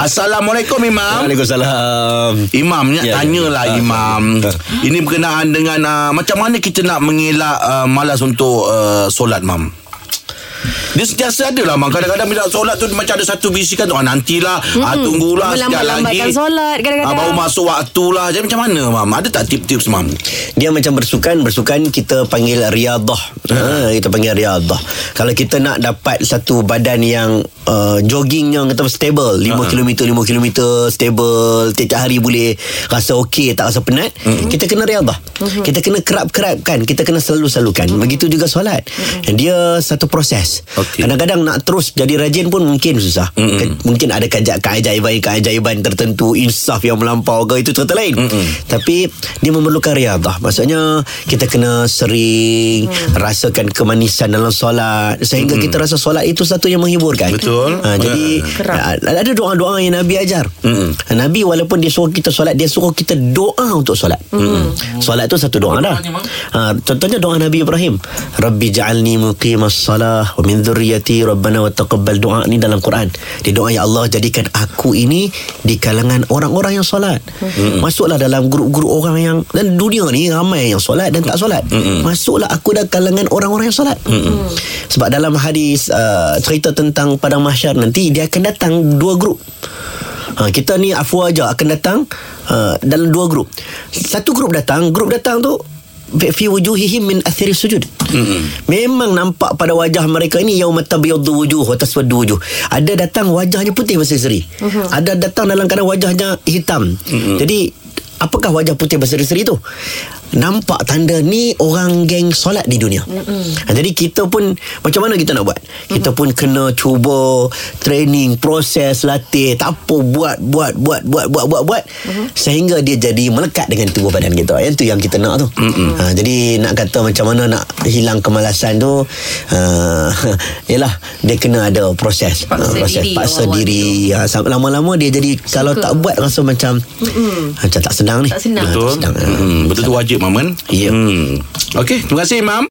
Assalamualaikum Imam. Waalaikumsalam. Imam Ya, ya, tanyalah ya. ya. Imam. Ini berkenaan dengan uh, macam mana kita nak mengelak uh, malas untuk uh, solat Mam. Dia sentiasa ada lah Mam Kadang-kadang bila solat tu Macam ada satu bisikan tu ah, Nantilah hmm. ah, Tunggulah sekejap lagi. solat kadang-kadang. ah, Baru masuk waktu lah Jadi macam mana Mam? Ada tak tip-tips Mam? Dia macam bersukan Bersukan kita panggil riadah. Ha, Kita panggil riadah. Kalau kita nak dapat Satu badan yang uh, Jogging yang kata stable 5 Ha. km 5 km Stable Tiap-tiap hari boleh Rasa okey Tak rasa penat Kita kena riadah. Kita kena kerap-kerapkan Kita kena selalu-selalukan. Begitu juga solat. Dia satu proses Okey. Kadang-kadang nak terus Jadi rajin pun mungkin susah. Mm-mm. Mungkin ada keajaiban Keajaiban tertentu Insaf yang melampau ke Itu cerita lain. Mm-mm. Tapi Dia memerlukan riadah. Maksudnya Kita kena sering Rasakan kemanisan dalam solat. Sehingga kita rasa solat itu Satu yang menghiburkan. Betul. ha, Jadi Kerap. ha, Ada doa-doa yang Nabi ajar. Mm-mm. Nabi walaupun dia suruh kita solat Dia suruh kita doa untuk solat. Solat tu satu doa dah. Ha, Contohnya doa Nabi Ibrahim. Rabbi ja'alni muqimas salah Wa min dhurriyati Rabbana wa taqabbal doa ni dalam Quran. Dia doa ya Allah jadikan aku ini Di kalangan orang-orang yang solat. Masuklah dalam grup-grup orang yang Dan dunia ni ramai yang solat dan tak solat. Masuklah aku dalam kalangan orang-orang yang solat. Sebab dalam hadis uh, Cerita tentang padang mahsyar nanti Dia akan datang dua grup. Ha, kita ni afwa aja akan datang uh, dalam dua grup. Satu grup datang, grup datang tu fi wujuhihim min athiri sujud. Mm-hmm. Memang nampak pada wajah mereka ini yauma tabyaddu wujuh wa taswaddu wujuh. Ada datang wajahnya putih berseri-seri. Mm-hmm. Ada datang dalam keadaan wajahnya hitam. Mm-hmm. Jadi apakah wajah putih berseri-seri tu? Nampak tanda ni orang geng solat di dunia. Mm-hmm. Ha, jadi kita pun macam mana kita nak buat? Kita pun kena cuba training, proses, latih, tak apa buat buat buat buat buat buat buat mm-hmm. sehingga dia jadi melekat dengan tubuh badan kita. Yang tu yang kita nak tu. Mm-hmm. Ha, jadi nak kata macam mana nak hilang kemalasan tu uh, yalah dia kena ada proses. Paksa Ha, proses diri paksa diri. Ha, lama-lama dia jadi Suka. kalau tak buat rasa macam mm-hmm. macam tak senang ni. Tak senang. Ha, Betul tak senang. hmm, Betul tu wajib Kan Ya. hmm. Okey Terima kasih Imam